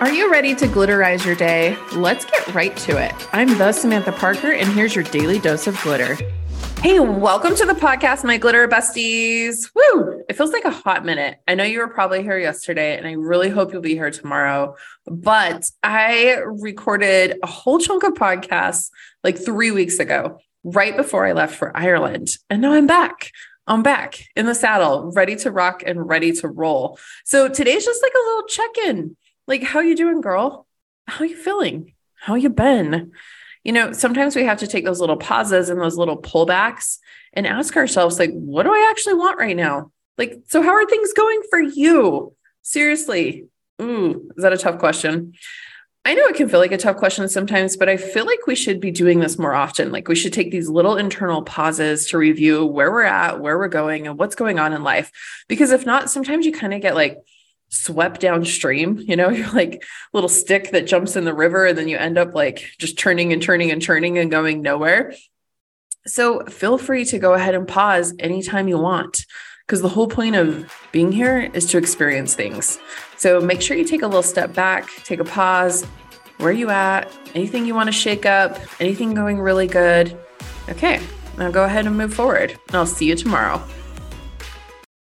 Are you ready to glitterize your day? Let's get right to it. I'm the Samantha Parker, and here's your daily dose of glitter. Hey, welcome to the podcast, my glitter besties. Woo! It feels like a hot minute. I know you were probably here yesterday, and I really hope you'll be here tomorrow. But I recorded a whole chunk of podcasts like three weeks ago, right before I left for Ireland. And now I'm back. I'm back in the saddle, ready to rock and ready to roll. So today's just like a little check-in like, how you doing, girl? How you feeling? How you been? You know, sometimes we have to take those little pauses and those little pullbacks and ask ourselves, like, what do I actually want right now? Like, so how are things going for you? Seriously. Ooh, is that a tough question? I know it can feel like a tough question sometimes, but I feel like we should be doing this more often. Like we should take these little internal pauses to review where we're at, where we're going, and what's going on in life. Because if not, sometimes you kind of get like swept downstream you know you're like little stick that jumps in the river and then you end up like just turning and turning and turning and going nowhere. So feel free to go ahead and pause anytime you want because the whole point of being here is to experience things. So make sure you take a little step back take a pause. Where are you at? Anything you want to shake up? Anything going really good? Okay now go ahead and move forward and i'll see you tomorrow